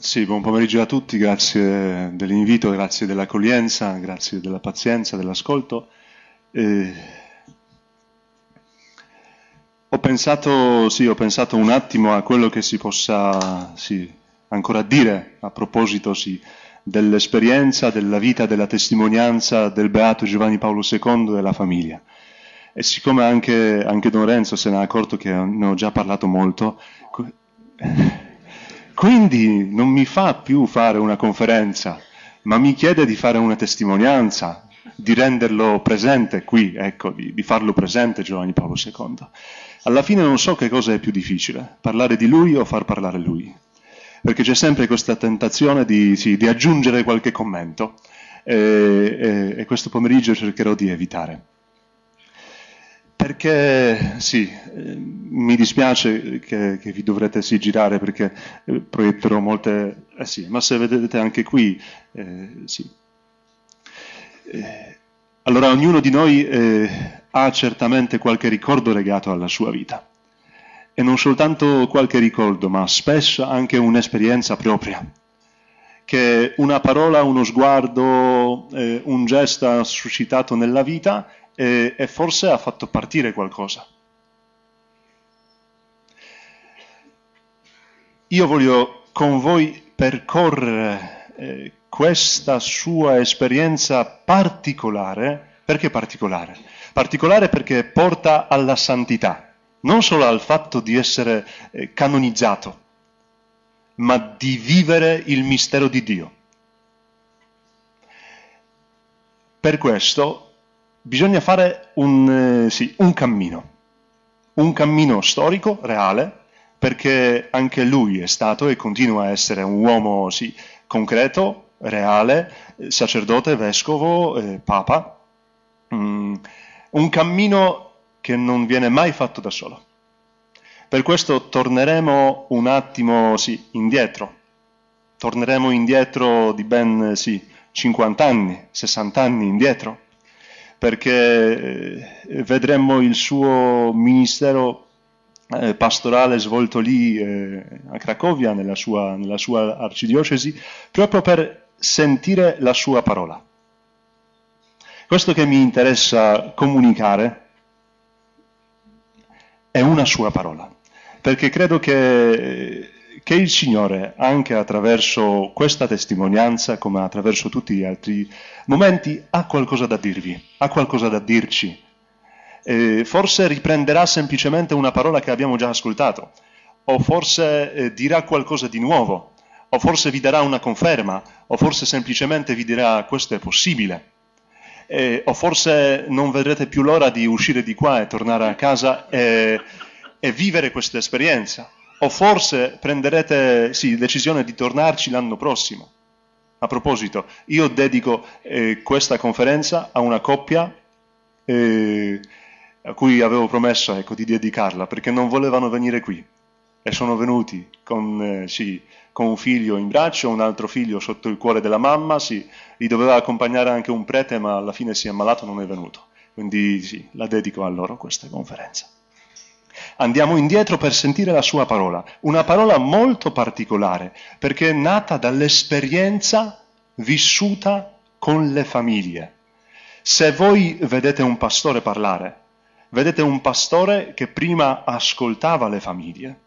Sì, buon pomeriggio a tutti, grazie dell'invito, grazie dell'accoglienza, grazie della pazienza, dell'ascolto. Eh, ho, pensato, sì, ho pensato un attimo a quello che si possa sì, ancora dire a proposito sì, dell'esperienza, della vita, della testimonianza del Beato Giovanni Paolo II e della famiglia. E siccome anche, anche Don Renzo se ne è accorto che ne ho già parlato molto, quindi non mi fa più fare una conferenza, ma mi chiede di fare una testimonianza, di renderlo presente qui, ecco, di, di farlo presente Giovanni Paolo II. Alla fine non so che cosa è più difficile, parlare di lui o far parlare lui, perché c'è sempre questa tentazione di, sì, di aggiungere qualche commento e, e, e questo pomeriggio cercherò di evitare. Perché sì, eh, mi dispiace che, che vi dovrete sì girare perché eh, proietterò molte... Eh sì, ma se vedete anche qui, eh, sì. Eh, allora ognuno di noi eh, ha certamente qualche ricordo legato alla sua vita. E non soltanto qualche ricordo, ma spesso anche un'esperienza propria. Che una parola, uno sguardo, un gesto ha suscitato nella vita e, e forse ha fatto partire qualcosa. Io voglio con voi percorrere eh, questa sua esperienza particolare. Perché particolare? Particolare perché porta alla santità, non solo al fatto di essere eh, canonizzato, ma di vivere il mistero di Dio. Per questo bisogna fare un, eh, sì, un cammino, un cammino storico, reale, perché anche lui è stato e continua a essere un uomo sì, concreto, reale, sacerdote, vescovo, eh, papa, mm, un cammino che non viene mai fatto da solo. Per questo torneremo un attimo sì, indietro, torneremo indietro di ben sì, 50 anni, 60 anni indietro perché eh, vedremmo il suo ministero eh, pastorale svolto lì eh, a Cracovia, nella sua, nella sua arcidiocesi, proprio per sentire la sua parola. Questo che mi interessa comunicare è una sua parola, perché credo che che il Signore, anche attraverso questa testimonianza, come attraverso tutti gli altri momenti, ha qualcosa da dirvi, ha qualcosa da dirci. Eh, forse riprenderà semplicemente una parola che abbiamo già ascoltato, o forse eh, dirà qualcosa di nuovo, o forse vi darà una conferma, o forse semplicemente vi dirà questo è possibile. Eh, o forse non vedrete più l'ora di uscire di qua e tornare a casa e, e vivere questa esperienza o forse prenderete sì, decisione di tornarci l'anno prossimo. A proposito, io dedico eh, questa conferenza a una coppia eh, a cui avevo promesso ecco, di dedicarla perché non volevano venire qui e sono venuti con, eh, sì, con, un figlio in braccio, un altro figlio sotto il cuore della mamma, sì, li doveva accompagnare anche un prete ma alla fine si è ammalato e non è venuto. Quindi sì, la dedico a loro questa conferenza. Andiamo indietro per sentire la sua parola, una parola molto particolare, perché è nata dall'esperienza vissuta con le famiglie. Se voi vedete un pastore parlare, vedete un pastore che prima ascoltava le famiglie.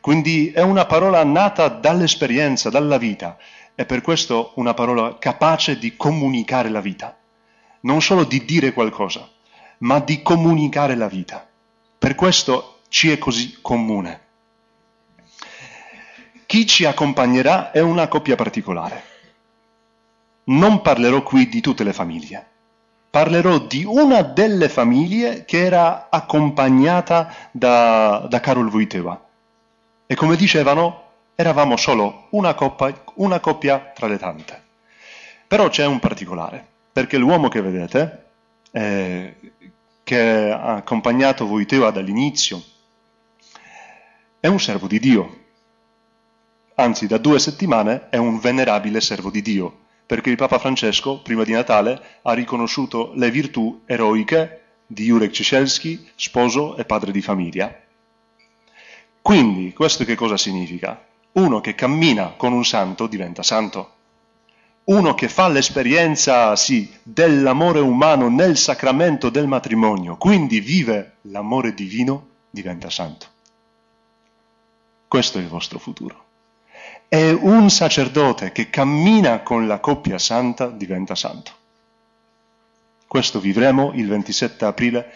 Quindi è una parola nata dall'esperienza, dalla vita, e per questo una parola capace di comunicare la vita. Non solo di dire qualcosa, ma di comunicare la vita. Per questo ci è così comune. Chi ci accompagnerà è una coppia particolare. Non parlerò qui di tutte le famiglie, parlerò di una delle famiglie che era accompagnata da, da Karol Wojtyła. E come dicevano, eravamo solo una coppia, una coppia tra le tante. Però c'è un particolare, perché l'uomo che vedete, eh, che ha accompagnato Wojtyła dall'inizio, è un servo di Dio. Anzi, da due settimane è un venerabile servo di Dio, perché il Papa Francesco, prima di Natale, ha riconosciuto le virtù eroiche di Jurek Ciesielski, sposo e padre di famiglia. Quindi, questo che cosa significa? Uno che cammina con un santo diventa santo. Uno che fa l'esperienza, sì, dell'amore umano nel sacramento del matrimonio, quindi vive l'amore divino, diventa santo. Questo è il vostro futuro. E un sacerdote che cammina con la coppia santa diventa santo. Questo vivremo il 27 aprile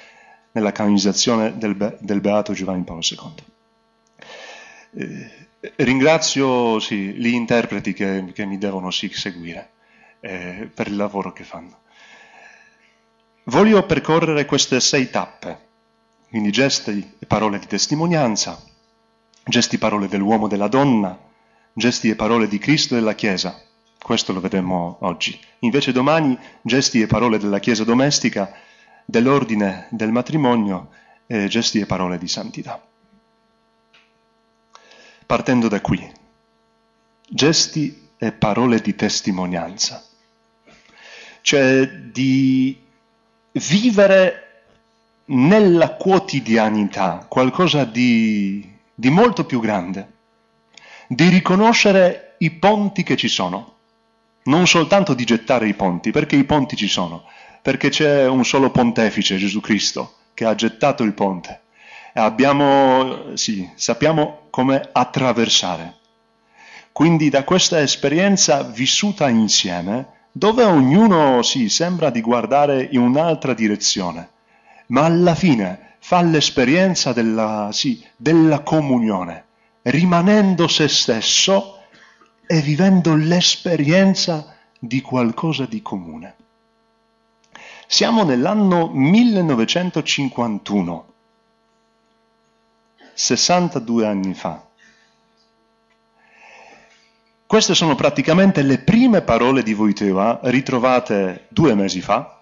nella canonizzazione del, Be- del Beato Giovanni Paolo II. Eh, ringrazio sì, gli interpreti che, che, mi devono sì, seguire eh, per il lavoro che fanno. Voglio percorrere queste sei tappe, quindi gesti e parole di testimonianza, gesti e parole dell'uomo e della donna, gesti e parole di Cristo e della Chiesa. Questo lo vedremo oggi. Invece domani gesti e parole della Chiesa domestica, dell'ordine del matrimonio e gesti e parole di santità. Partendo da qui, gesti e parole di testimonianza, cioè di vivere nella quotidianità qualcosa di, di molto più grande, di riconoscere i ponti che ci sono, non soltanto di gettare i ponti, perché i ponti ci sono, perché c'è un solo pontefice, Gesù Cristo, che ha gettato il ponte. Abbiamo, sì, sappiamo come attraversare. Quindi da questa esperienza vissuta insieme, dove ognuno sì, sembra di guardare in un'altra direzione, ma alla fine fa l'esperienza della, sì, della comunione, rimanendo se stesso e vivendo l'esperienza di qualcosa di comune. Siamo nell'anno 1951, 62 anni fa. Queste sono praticamente le prime parole di Wojtyła ritrovate due mesi fa,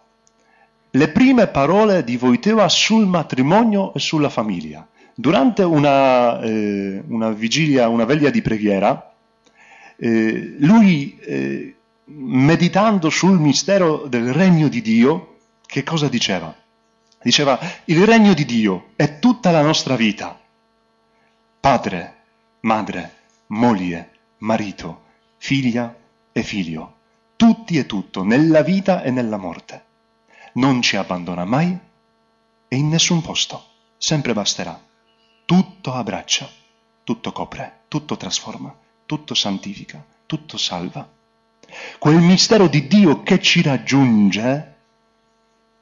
le prime parole di Wojtyła sul matrimonio e sulla famiglia. Durante una, eh, una vigilia, una veglia di preghiera, eh, lui, eh, meditando sul mistero del regno di Dio, che cosa diceva? Diceva, il regno di Dio è tutta la nostra vita. Padre, madre, moglie, marito, figlia e figlio, tutti e tutto, nella vita e nella morte. Non ci abbandona mai e in nessun posto, sempre basterà. Tutto abbraccia, tutto copre, tutto trasforma, tutto santifica, tutto salva. Quel mistero di Dio che ci raggiunge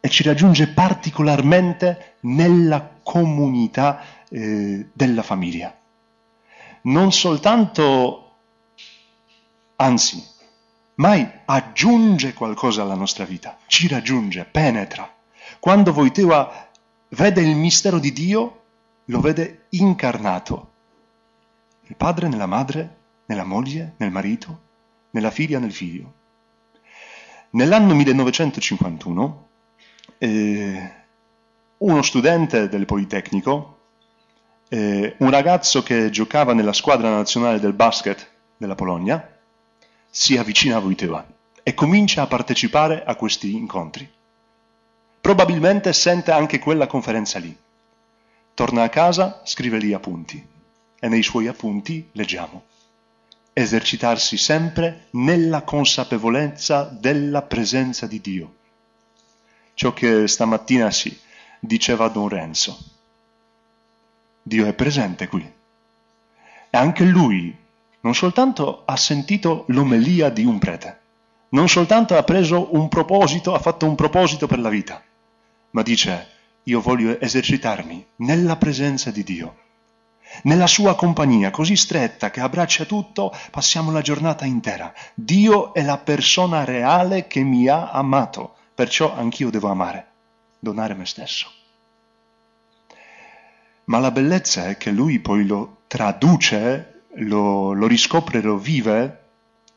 e ci raggiunge particolarmente nella comunità eh, della famiglia. Non soltanto, anzi, mai aggiunge qualcosa alla nostra vita, ci raggiunge, penetra. Quando Wojtyła vede il mistero di Dio, lo vede incarnato. Il padre nella madre, nella moglie, nel marito, nella figlia, nel figlio. Nell'anno 1951 eh, uno studente del Politecnico, eh, un ragazzo che giocava nella squadra nazionale del basket della Polonia, si avvicina a Wojtyła e comincia a partecipare a questi incontri. Probabilmente sente anche quella conferenza lì. Torna a casa, scrive gli appunti e nei suoi appunti leggiamo esercitarsi sempre nella consapevolezza della presenza di Dio ciò che stamattina si diceva Don Renzo. Dio è presente qui. E anche lui non soltanto ha sentito l'omelia di un prete, non soltanto ha preso un proposito, ha fatto un proposito per la vita, ma dice io voglio esercitarmi nella presenza di Dio, nella sua compagnia così stretta che abbraccia tutto, passiamo la giornata intera. Dio è la persona reale che mi ha amato Perciò anch'io devo amare, donare me stesso. Ma la bellezza è che lui poi lo traduce, lo, lo riscopre, lo vive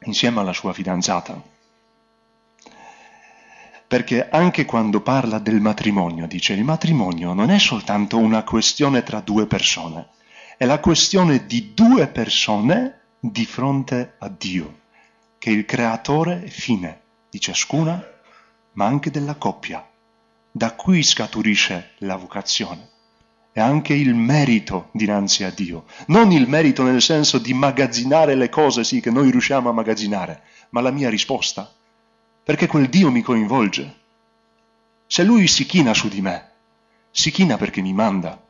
insieme alla sua fidanzata. Perché anche quando parla del matrimonio, dice il matrimonio non è soltanto una questione tra due persone, è la questione di due persone di fronte a Dio, che è il creatore fine di ciascuna ma anche della coppia. Da qui scaturisce la vocazione. È anche il merito dinanzi a Dio. Non il merito nel senso di magazzinare le cose, sì, che noi riusciamo a magazzinare, ma la mia risposta. Perché quel Dio mi coinvolge. Se Lui si china su di me, si china perché mi manda.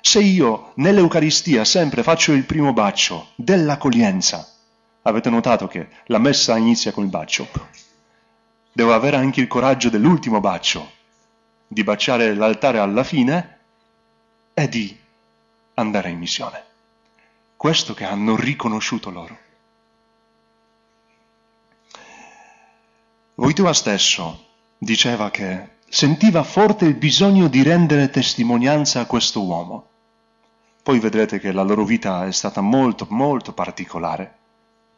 Se io nell'Eucaristia sempre faccio il primo bacio dell'accoglienza, avete notato che la messa inizia con il bacio. Devo avere anche il coraggio dell'ultimo bacio, di baciare l'altare alla fine è di andare in missione. Questo che hanno riconosciuto loro. Voitua stesso diceva che sentiva forte il bisogno di rendere testimonianza a questo uomo. Poi vedrete che la loro vita è stata molto, molto particolare.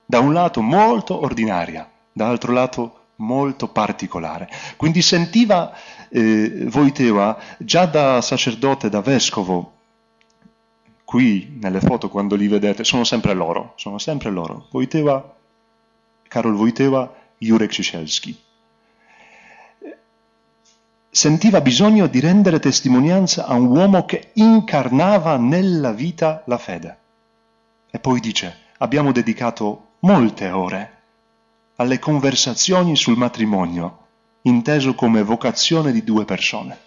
Da un lato molto ordinaria, dall'altro lato molto particolare. Quindi sentiva eh, Voiteva già da sacerdote, da vescovo, qui nelle foto quando li vedete, sono sempre loro, sono sempre loro. Voiteva, Karol Voiteva, Jurek Ciesielski. Sentiva bisogno di rendere testimonianza a un uomo che incarnava nella vita la fede. E poi dice, abbiamo dedicato molte ore alle conversazioni sul matrimonio, inteso come vocazione di due persone.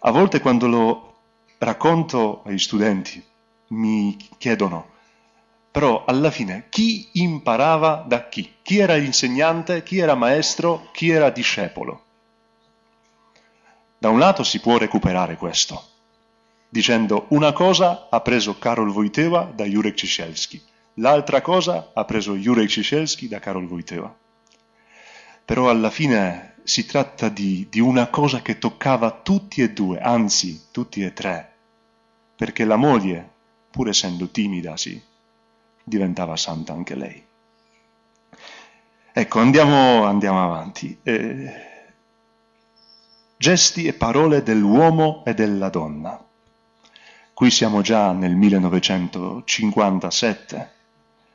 A volte quando lo racconto agli studenti mi chiedono, però alla fine chi imparava da chi? Chi era insegnante, chi era maestro, chi era discepolo? Da un lato si può recuperare questo, dicendo una cosa ha preso Karol Wojtyła da Jurek Ciesielski, L'altra cosa ha preso Jurek Ciesielski da Karol Wojtyła. Però alla fine si tratta di, di una cosa che toccava tutti e due, anzi tutti e tre, perché la moglie, pur essendo timida, sì, diventava santa anche lei. Ecco, andiamo, andiamo avanti. Eh, gesti e parole dell'uomo e della donna. Qui siamo già nel 1957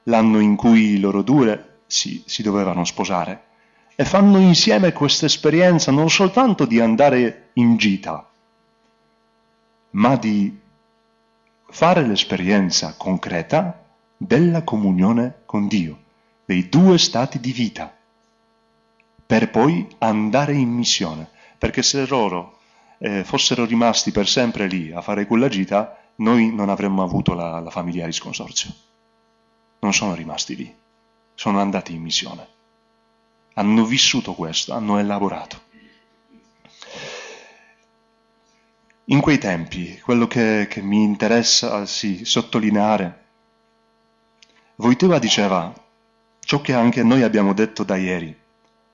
l'anno in cui loro due si, si dovevano sposare, e fanno insieme questa esperienza non soltanto di andare in gita, ma di fare l'esperienza concreta della comunione con Dio, dei due stati di vita, per poi andare in missione, perché se loro eh, fossero rimasti per sempre lì a fare quella gita, noi non avremmo avuto la, la famiglia di sconsorzio non sono rimasti lì, sono andati in missione. Hanno vissuto questo, hanno elaborato. In quei tempi, quello che, che mi interessa sì, sottolineare, Voiteva diceva ciò che anche noi abbiamo detto da ieri,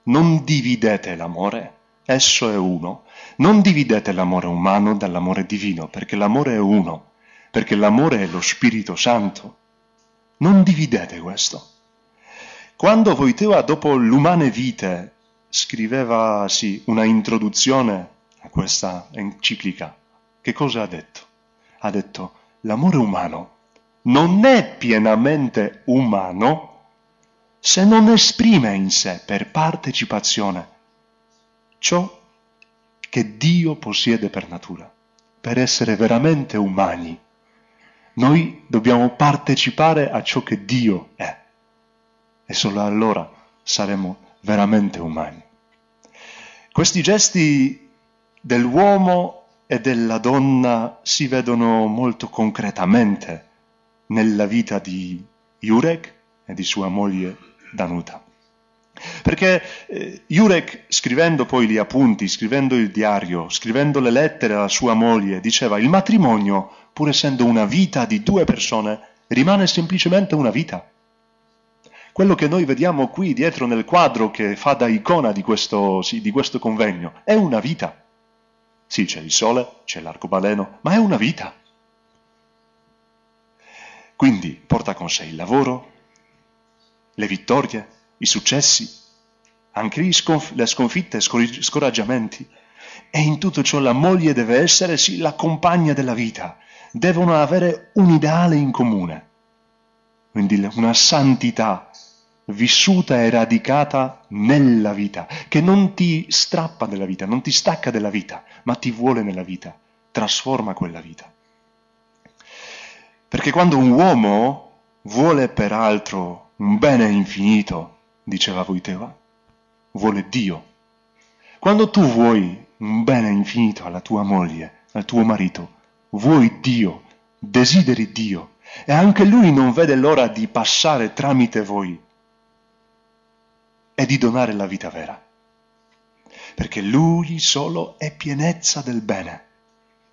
non dividete l'amore, esso è uno, non dividete l'amore umano dall'amore divino, perché l'amore è uno, perché l'amore è lo Spirito Santo. Non dividete questo. Quando Voiteva, dopo l'umane vite, scriveva sì, una introduzione a questa enciclica, che cosa ha detto? Ha detto, l'amore umano non è pienamente umano se non esprime in sé per partecipazione ciò che Dio possiede per natura, per essere veramente umani noi dobbiamo partecipare a ciò che Dio è e solo allora saremo veramente umani. Questi gesti dell'uomo e della donna si vedono molto concretamente nella vita di Jurek e di sua moglie Danuta. Perché eh, Jurek, scrivendo poi gli appunti, scrivendo il diario, scrivendo le lettere alla sua moglie, diceva il matrimonio, pur essendo una vita di due persone, rimane semplicemente una vita. Quello che noi vediamo qui dietro nel quadro che fa da icona di questo, sì, di questo convegno è una vita. Sì, c'è il sole, c'è l'arcobaleno, ma è una vita. Quindi porta con sé il lavoro, le vittorie, i successi, anche sconf- le sconfitte, scor- scoraggiamenti. E in tutto ciò la moglie deve essere sì la compagna della vita, devono avere un ideale in comune, quindi una santità vissuta e radicata nella vita, che non ti strappa della vita, non ti stacca dalla vita, ma ti vuole nella vita, trasforma quella vita. Perché quando un uomo vuole peraltro un bene infinito, diceva Voiteva, vuole Dio. Quando tu vuoi un bene infinito alla tua moglie, al tuo marito, vuoi Dio, desideri Dio, e anche lui non vede l'ora di passare tramite voi e di donare la vita vera. Perché lui solo è pienezza del bene.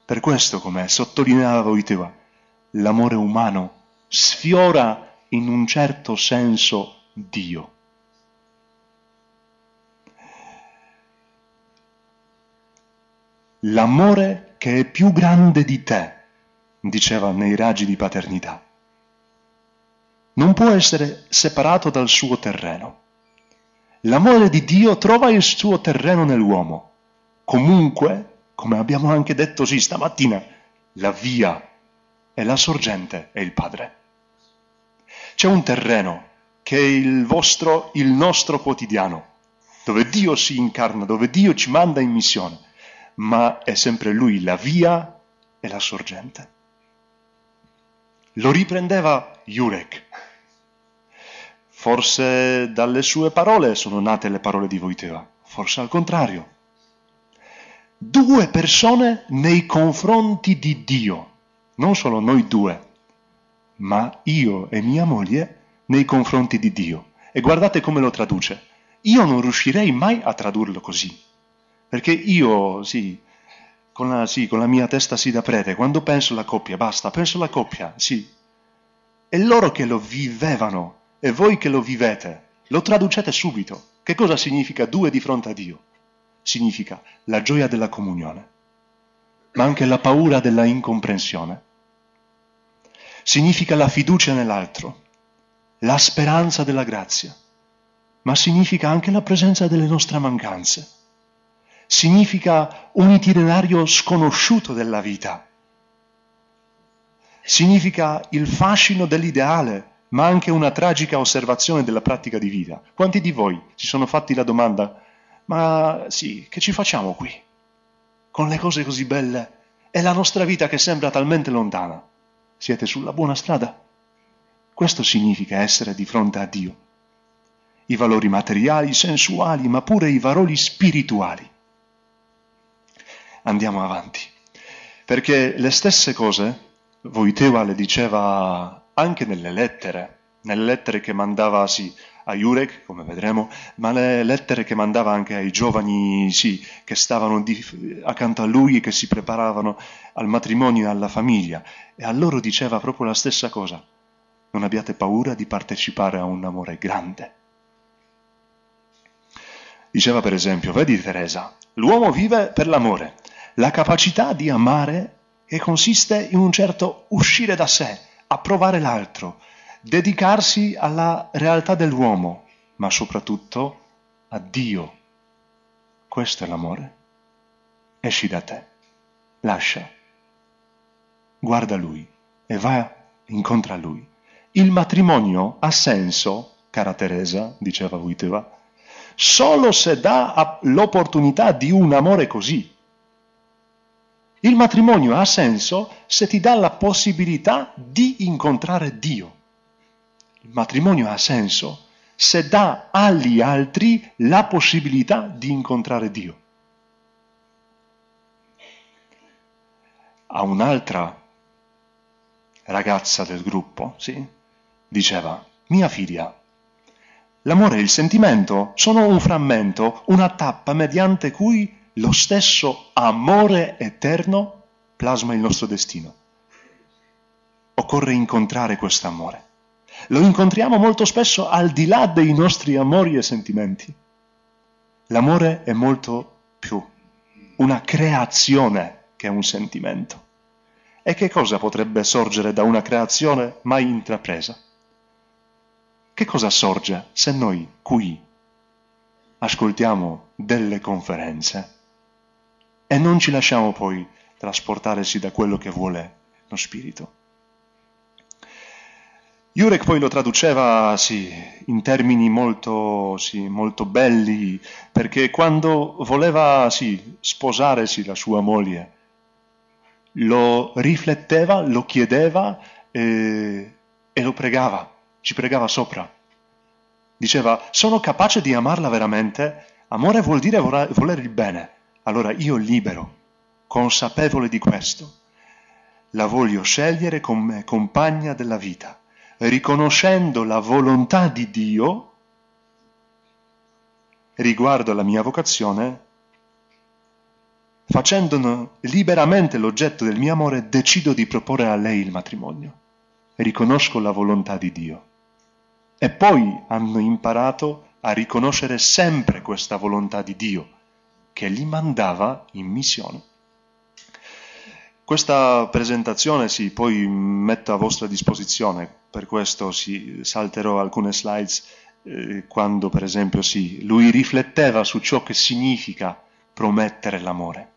Per questo, come sottolineava Voiteva, l'amore umano sfiora in un certo senso Dio. L'amore che è più grande di te, diceva nei raggi di paternità, non può essere separato dal suo terreno. L'amore di Dio trova il suo terreno nell'uomo. Comunque, come abbiamo anche detto sì stamattina, la via e la sorgente è il Padre. C'è un terreno che è il vostro, il nostro quotidiano, dove Dio si incarna, dove Dio ci manda in missione, ma è sempre Lui la via e la sorgente. Lo riprendeva Jurek. Forse dalle sue parole sono nate le parole di Voiteva, forse al contrario. Due persone nei confronti di Dio non solo noi due, ma io e mia moglie nei confronti di Dio. E guardate come lo traduce. Io non riuscirei mai a tradurlo così, perché io, sì, con la, sì, con la mia testa sì da prete, quando penso alla coppia, basta, penso alla coppia, sì. E loro che lo vivevano e voi che lo vivete, lo traducete subito. Che cosa significa due di fronte a Dio? Significa la gioia della comunione, ma anche la paura della incomprensione significa la fiducia nell'altro, la speranza della grazia, ma significa anche la presenza delle nostre mancanze. Significa un itinerario sconosciuto della vita. Significa il fascino dell'ideale, ma anche una tragica osservazione della pratica di vita. Quanti di voi si sono fatti la domanda, ma sì, che ci facciamo qui? Con le cose così belle e la nostra vita che sembra talmente lontana. Siete sulla buona strada? Questo significa essere di fronte a Dio. I valori materiali, sensuali, ma pure i valori spirituali. Andiamo avanti. Perché le stesse cose, Voiteva le diceva anche nelle lettere, nelle lettere che mandava sì, a Jurek, come vedremo, ma le lettere che mandava anche ai giovani sì, che stavano di, accanto a lui e che si preparavano al matrimonio e alla famiglia. E a loro diceva proprio la stessa cosa. Non abbiate paura di partecipare a un amore grande. Diceva per esempio, vedi Teresa, l'uomo vive per l'amore, la capacità di amare che consiste in un certo uscire da sé, approvare l'altro, dedicarsi alla realtà dell'uomo, ma soprattutto a Dio. Questo è l'amore. Esci da te, lascia, guarda Lui e va incontra Lui. Il matrimonio ha senso, cara Teresa, diceva Vuiteva, solo se dà l'opportunità di un amore così. Il matrimonio ha senso se ti dà la possibilità di incontrare Dio. Il matrimonio ha senso se dà agli altri la possibilità di incontrare Dio. A un'altra ragazza del gruppo, sì, diceva, mia figlia, l'amore e il sentimento sono un frammento, una tappa mediante cui lo stesso amore eterno plasma il nostro destino. Occorre incontrare questo amore. Lo incontriamo molto spesso al di là dei nostri amori e sentimenti. L'amore è molto più una creazione che un sentimento. E che cosa potrebbe sorgere da una creazione mai intrapresa? Che cosa sorge se noi qui ascoltiamo delle conferenze e non ci lasciamo poi trasportarsi da quello che vuole lo Spirito? Jurek poi lo traduceva sì, in termini molto, sì, molto, belli, perché quando voleva sì, sposare la sua moglie, lo rifletteva, lo chiedeva e, e lo pregava, ci pregava sopra. Diceva, sono capace di amarla veramente? Amore vuol dire volere il bene. Allora io libero, consapevole di questo, la voglio scegliere come compagna della vita, riconoscendo la volontà di Dio riguardo alla mia vocazione, facendone liberamente l'oggetto del mio amore, decido di proporre a lei il matrimonio. Riconosco la volontà di Dio. E poi hanno imparato a riconoscere sempre questa volontà di Dio, che li mandava in missione. Questa presentazione sì, poi metto a vostra disposizione, per questo sì, salterò alcune slides eh, quando per esempio sì, lui rifletteva su ciò che significa promettere l'amore.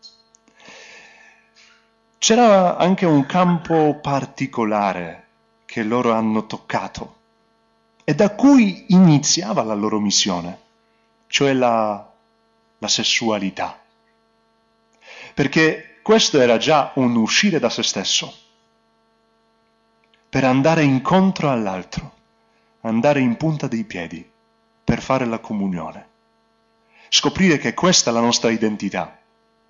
C'era anche un campo particolare che loro hanno toccato e da cui iniziava la loro missione, cioè la, la sessualità. Perché questo era già un uscire da se stesso, per andare incontro all'altro, andare in punta dei piedi, per fare la comunione. Scoprire che questa è la nostra identità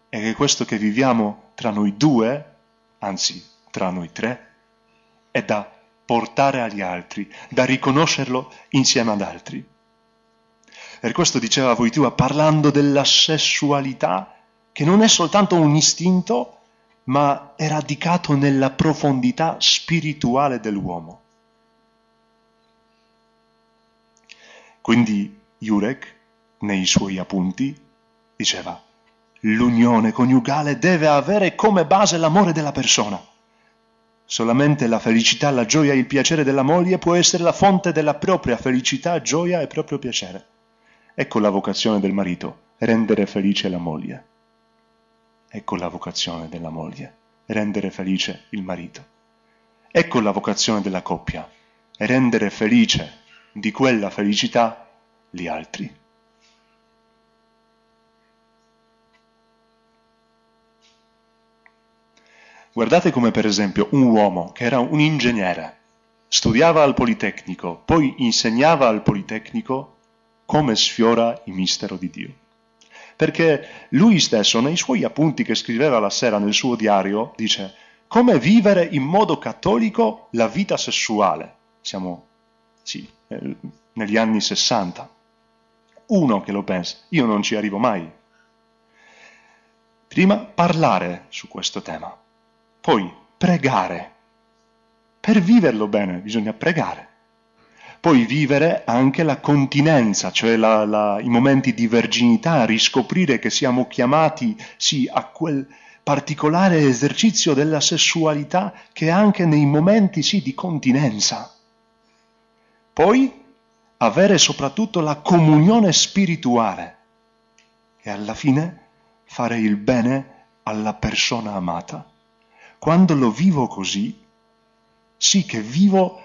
e che questo che viviamo tra noi due, anzi tra noi tre, è da portare agli altri, da riconoscerlo insieme ad altri. Per questo diceva Voitua, parlando della sessualità, che non è soltanto un istinto, ma è radicato nella profondità spirituale dell'uomo. Quindi Jurek, nei suoi appunti, diceva, l'unione coniugale deve avere come base l'amore della persona. Solamente la felicità, la gioia e il piacere della moglie può essere la fonte della propria felicità, gioia e proprio piacere. Ecco la vocazione del marito, rendere felice la moglie. Ecco la vocazione della moglie, rendere felice il marito. Ecco la vocazione della coppia, rendere felice di quella felicità gli altri. Guardate come per esempio un uomo che era un ingegnere, studiava al Politecnico, poi insegnava al Politecnico come sfiora il mistero di Dio perché lui stesso nei suoi appunti che scriveva la sera nel suo diario dice come vivere in modo cattolico la vita sessuale. Siamo, sì, eh, negli anni 60. Uno che lo pensa, io non ci arrivo mai. Prima parlare su questo tema, poi pregare. Per viverlo bene bisogna pregare poi vivere anche la continenza, cioè la, la, i momenti di verginità, riscoprire che siamo chiamati sì, a quel particolare esercizio della sessualità che anche nei momenti sì, di continenza. Poi avere soprattutto la comunione spirituale e alla fine fare il bene alla persona amata. Quando lo vivo così, sì che vivo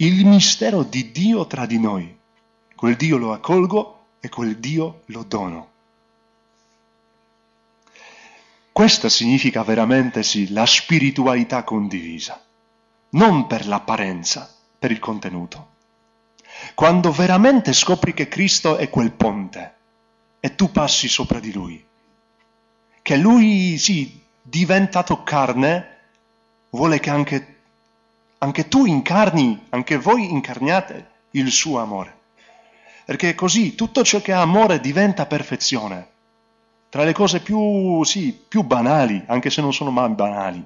il mistero di Dio tra di noi. Quel Dio lo accolgo e quel Dio lo dono. Questo significa veramente sì, la spiritualità condivisa, non per l'apparenza, per il contenuto. Quando veramente scopri che Cristo è quel ponte e tu passi sopra di Lui, che Lui, sì, diventato carne, vuole che anche anche tu incarni, anche voi incarniate il suo amore. Perché così tutto ciò che è amore diventa perfezione. Tra le cose più, sì, più banali, anche se non sono mai banali.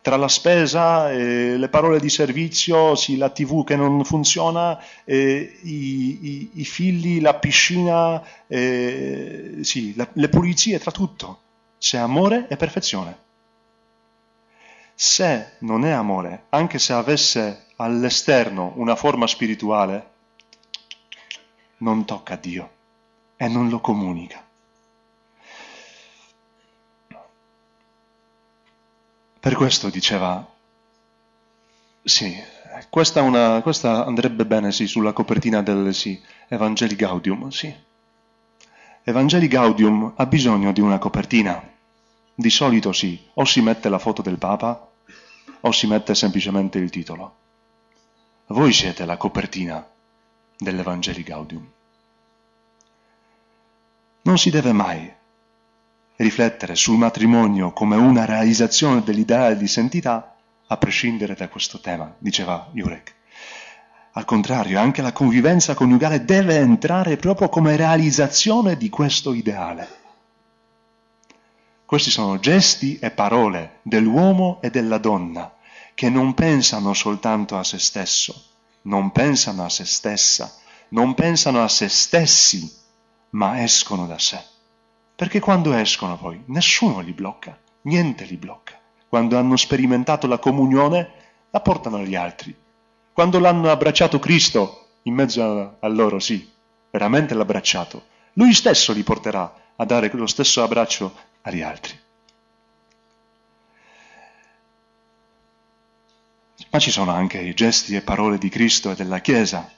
Tra la spesa, eh, le parole di servizio, sì, la tv che non funziona, eh, i, i, i, figli, la piscina, eh, sì, la, le pulizie, tra tutto. C'è amore e perfezione se non è amore, anche se avesse all'esterno una forma spirituale, non tocca a Dio e non lo comunica. Per questo diceva, sì, questa, una, questa andrebbe bene sì, sulla copertina del sì, Evangeli Gaudium, sì. Evangeli Gaudium ha bisogno di una copertina Di solito sì, o si mette la foto del Papa o si mette semplicemente il titolo. Voi siete la copertina dell'Evangeli Gaudium. Non si deve mai riflettere sul matrimonio come una realizzazione dell'ideale di santità a prescindere da questo tema, diceva Jurek. Al contrario, anche la convivenza coniugale deve entrare proprio come realizzazione di questo ideale. Questi sono gesti e parole dell'uomo e della donna che non pensano soltanto a se stesso, non pensano a se stessa, non pensano a se stessi, ma escono da sé. Perché quando escono poi nessuno li blocca, niente li blocca. Quando hanno sperimentato la comunione, la portano agli altri. Quando l'hanno abbracciato Cristo, in mezzo a loro, sì, veramente l'ha abbracciato, lui stesso li porterà a dare lo stesso abbraccio agli altri. Ma ci sono anche i gesti e parole di Cristo e della Chiesa.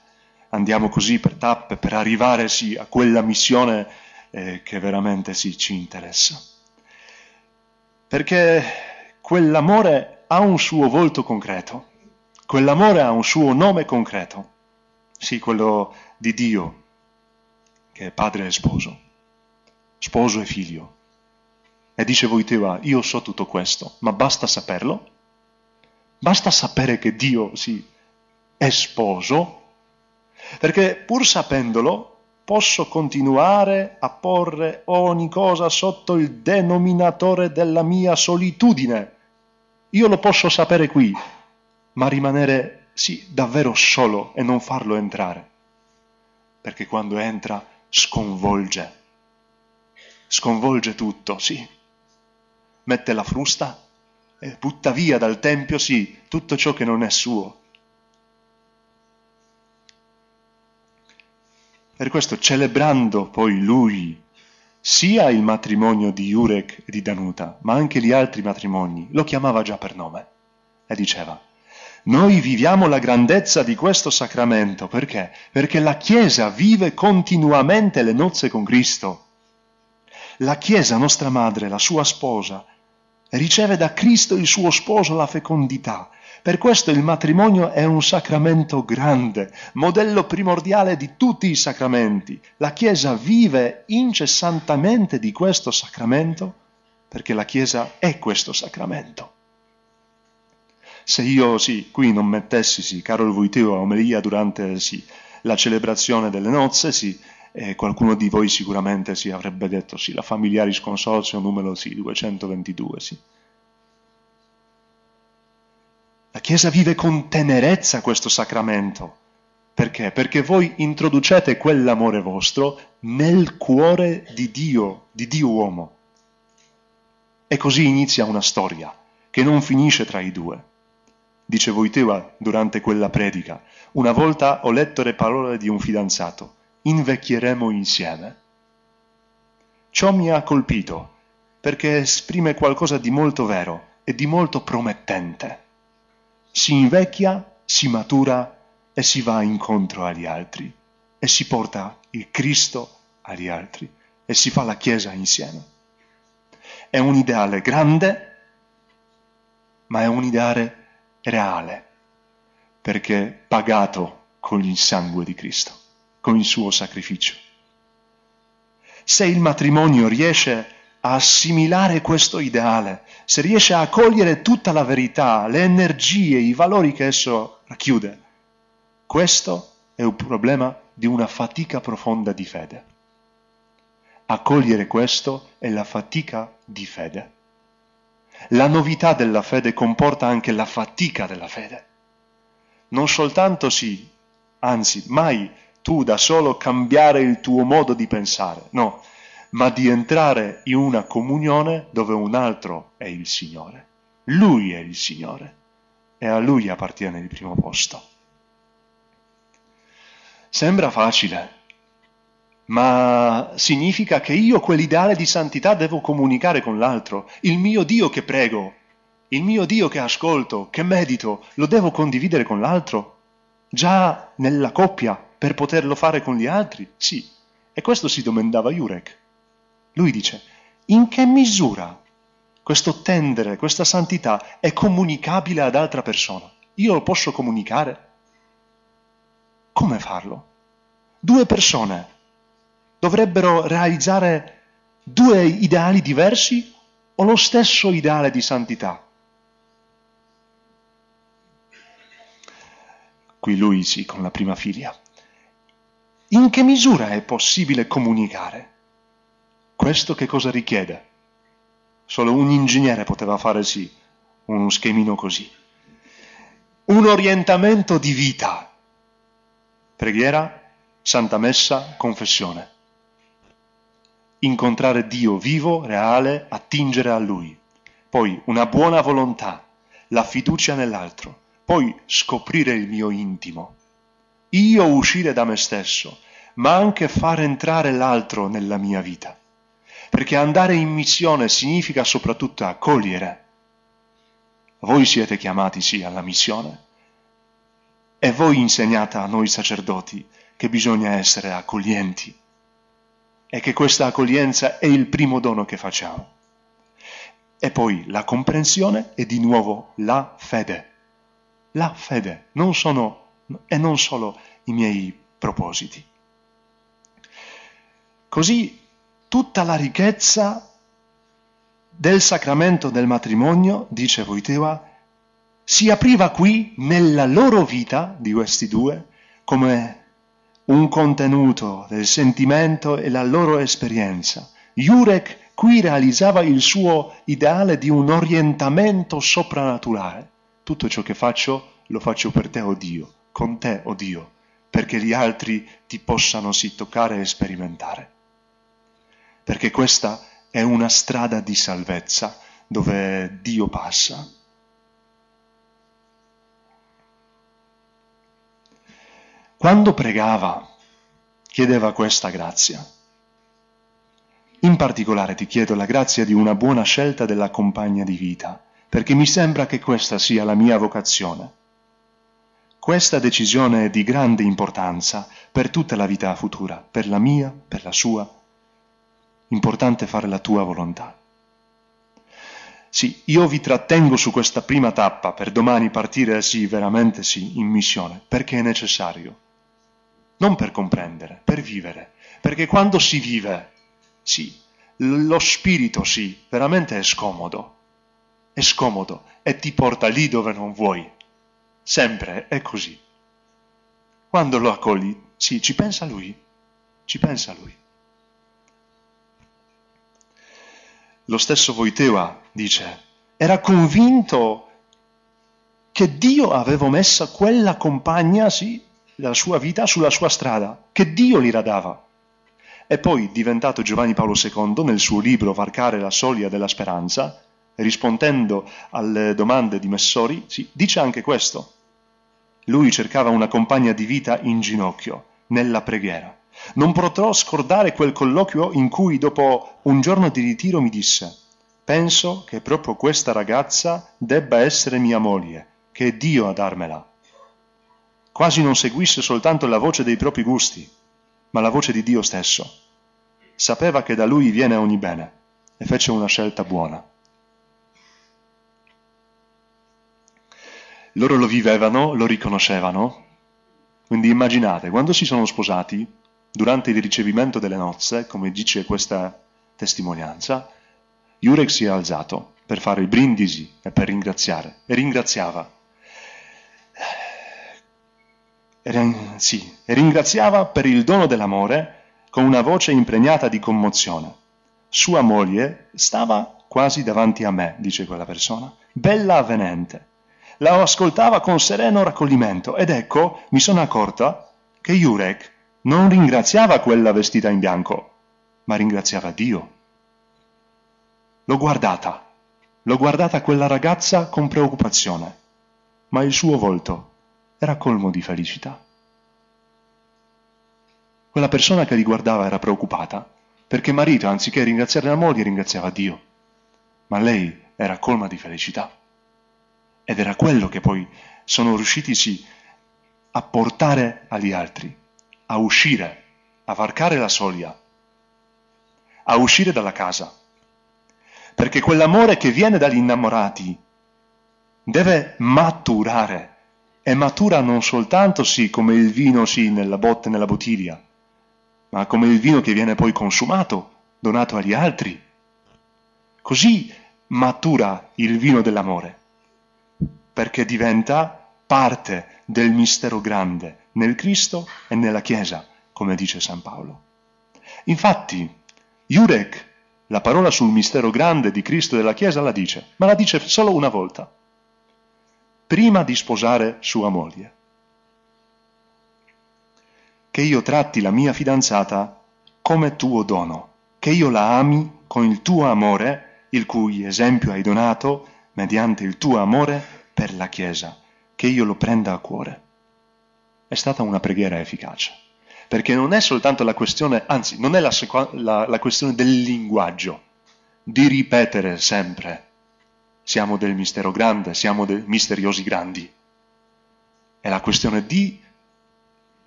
Andiamo così per tappe per arrivare sì, a quella missione eh, che veramente sì, ci interessa. Perché quell'amore ha un suo volto concreto, quell'amore ha un suo nome concreto, sì, quello di Dio, che è padre e sposo, sposo e figlio. E dice Voitiva, io so tutto questo, ma basta saperlo? Basta sapere che Dio, sì, è sposo, perché pur sapendolo posso continuare a porre ogni cosa sotto il denominatore della mia solitudine. Io lo posso sapere qui, ma rimanere, sì, davvero solo e non farlo entrare. Perché quando entra sconvolge, sconvolge tutto, sì. Mette la frusta e butta via dal Tempio, sì, tutto ciò che non è suo. Per questo, celebrando poi lui, sia il matrimonio di Jurek e di Danuta, ma anche gli altri matrimoni, lo chiamava già per nome e diceva, noi viviamo la grandezza di questo sacramento perché? Perché la Chiesa vive continuamente le nozze con Cristo. La Chiesa, nostra madre, la sua sposa, riceve da Cristo il suo sposo la fecondità per questo il matrimonio è un sacramento grande, modello primordiale di tutti i sacramenti. La Chiesa vive incessantemente di questo sacramento perché la Chiesa è questo sacramento. Se io, sì, qui non mettessi, sì, Carol Voitio a omelia durante, sì, la celebrazione delle nozze, sì, e qualcuno di voi sicuramente sì, avrebbe detto, sì, la Familiaris Consorzio numero, sì, 222, sì. La Chiesa vive con tenerezza questo sacramento. Perché? Perché voi introducete quell'amore vostro nel cuore di Dio, di Dio uomo. E così inizia una storia che non finisce tra i due. Dice Voiteva durante quella predica, una volta ho letto le parole di un fidanzato, invecchieremo insieme. Ciò mi ha colpito perché esprime qualcosa di molto vero e di molto promettente si invecchia, si matura e si va incontro agli altri e si porta il Cristo agli altri e si fa la Chiesa insieme. È un ideale grande, ma è un ideale reale, perché pagato con il sangue di Cristo, con il suo sacrificio. Se il matrimonio riesce a assimilare questo ideale, se riesce a cogliere tutta la verità, le energie, i valori che esso racchiude, questo è un problema di una fatica profonda di fede. Accogliere questo è la fatica di fede. La novità della fede comporta anche la fatica della fede. Non soltanto sì, anzi mai tu da solo cambiare il tuo modo di pensare, no, ma di entrare in una comunione dove un altro è il Signore. Lui è il Signore e a Lui appartiene il primo posto. Sembra facile, ma significa che io quell'ideale di santità devo comunicare con l'altro. Il mio Dio che prego, il mio Dio che ascolto, che medito, lo devo condividere con l'altro? Già nella coppia, per poterlo fare con gli altri? Sì. E questo si domandava Jurek. Lui dice, in che misura questo tendere, questa santità è comunicabile ad altra persona. Io lo posso comunicare? Come farlo? Due persone dovrebbero realizzare due ideali diversi o lo stesso ideale di santità? Qui lui sì, con la prima figlia. In che misura è possibile comunicare? Questo che cosa richiede? Solo un ingegnere poteva fare sì, uno schemino così. Un orientamento di vita. Preghiera, santa messa, confessione. Incontrare Dio vivo, reale, attingere a Lui. Poi una buona volontà, la fiducia nell'altro. Poi scoprire il mio intimo. Io uscire da me stesso, ma anche far entrare l'altro nella mia vita perché andare in missione significa soprattutto accogliere. Voi siete chiamati sì alla missione e voi insegnate a noi sacerdoti che bisogna essere accoglienti e che questa accoglienza è il primo dono che facciamo. E poi la comprensione e di nuovo la fede. La fede non sono, e non solo i miei propositi. Così tutta la ricchezza del sacramento del matrimonio, dice Voiteva, si apriva qui nella loro vita di questi due come un contenuto del sentimento e la loro esperienza. Jurek qui realizzava il suo ideale di un orientamento soprannaturale. Tutto ciò che faccio lo faccio per te, o oh Dio, con te, o oh Dio, perché gli altri ti possano sì toccare e sperimentare perché questa è una strada di salvezza dove Dio passa. Quando pregava, chiedeva questa grazia. In particolare ti chiedo la grazia di una buona scelta della compagna di vita, perché mi sembra che questa sia la mia vocazione. Questa decisione è di grande importanza per tutta la vita futura, per la mia, per la sua, importante fare la tua volontà. Sì, io vi trattengo su questa prima tappa per domani partire, sì, veramente sì, in missione, perché è necessario. Non per comprendere, per vivere. Perché quando si vive, sì, lo spirito, sì, veramente è scomodo. È scomodo e ti porta lì dove non vuoi. Sempre è così. Quando lo accogli, sì, ci pensa lui, ci pensa lui. Lo stesso Voiteva dice, era convinto che Dio aveva messo quella compagna, sì, della sua vita sulla sua strada, che Dio gli radava. E poi, diventato Giovanni Paolo II, nel suo libro Varcare la soglia della speranza, rispondendo alle domande di Messori, dice anche questo. Lui cercava una compagna di vita in ginocchio, nella preghiera. Non potrò scordare quel colloquio in cui dopo un giorno di ritiro mi disse penso che proprio questa ragazza debba essere mia moglie, che è Dio a darmela. Quasi non seguisse soltanto la voce dei propri gusti, ma la voce di Dio stesso. Sapeva che da lui viene ogni bene e fece una scelta buona. Loro lo vivevano, lo riconoscevano. Quindi immaginate, quando si sono sposati, Durante il ricevimento delle nozze, come dice questa testimonianza, Jurek si è alzato per fare il brindisi e per ringraziare, e ringraziava. E, sì, e ringraziava per il dono dell'amore con una voce impregnata di commozione. Sua moglie stava quasi davanti a me, dice quella persona, bella avvenente. La ascoltava con sereno raccoglimento ed ecco mi sono accorta che Jurek non ringraziava quella vestita in bianco, ma ringraziava Dio. L'ho guardata, l'ho guardata quella ragazza con preoccupazione, ma il suo volto era colmo di felicità. Quella persona che li guardava era preoccupata, perché marito, anziché ringraziare la moglie, ringraziava Dio. Ma lei era colma di felicità. Ed era quello che poi sono riusciti a portare agli altri a uscire, a varcare la soglia, a uscire dalla casa. perché quell'amore che viene dagli innamorati deve maturare e matura non soltanto sì come il vino sì nella botte, nella bottiglia, ma come il vino che viene poi consumato, donato agli altri. Così matura il vino dell'amore, perché diventa parte del mistero grande nel Cristo e nella Chiesa, come dice San Paolo. Infatti, Jurek, la parola sul mistero grande di Cristo e della Chiesa, la dice, ma la dice solo una volta prima di sposare sua moglie. Che io tratti la mia fidanzata come tuo dono, che io la ami con il tuo amore, il cui esempio hai donato mediante il tuo amore per la Chiesa, che io lo prenda a cuore. È stata una preghiera efficace, perché non è soltanto la questione, anzi non è la, la, la questione del linguaggio, di ripetere sempre siamo del mistero grande, siamo dei misteriosi grandi. È la questione di,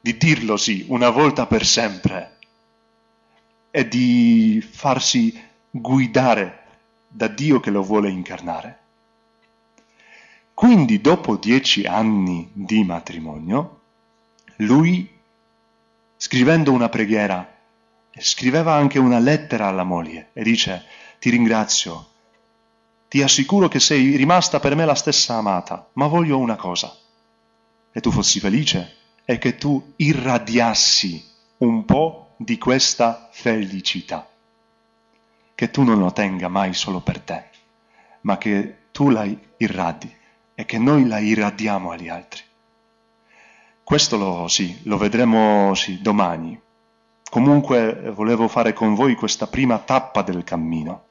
di dirlo sì, una volta per sempre, e di farsi guidare da Dio che lo vuole incarnare. Quindi dopo dieci anni di matrimonio, lui, scrivendo una preghiera, scriveva anche una lettera alla moglie e dice, ti ringrazio. Ti assicuro che sei rimasta per me la stessa amata, ma voglio una cosa, e tu fossi felice, e che tu irradiassi un po' di questa felicità, che tu non lo tenga mai solo per te, ma che tu la irradi e che noi la irradiamo agli altri. Questo lo, sì, lo vedremo sì, domani. Comunque volevo fare con voi questa prima tappa del cammino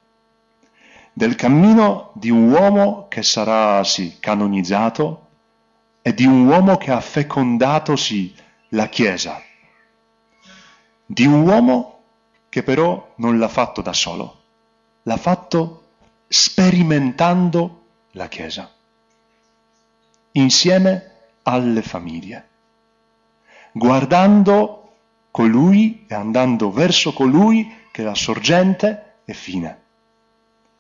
del cammino di un uomo che sarà, sì, canonizzato e di un uomo che ha fecondato, sì, la Chiesa, di un uomo che però non l'ha fatto da solo, l'ha fatto sperimentando la Chiesa, insieme alle famiglie, guardando colui e andando verso colui che è la sorgente e fine.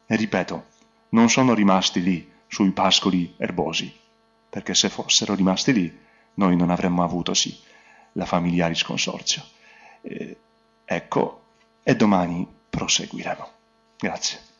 E ripeto, non sono rimasti lì sui pascoli erbosi, perché se fossero rimasti lì noi non avremmo avuto sì la familiaris consorzio. Eh, ecco, e domani proseguiremo. Grazie.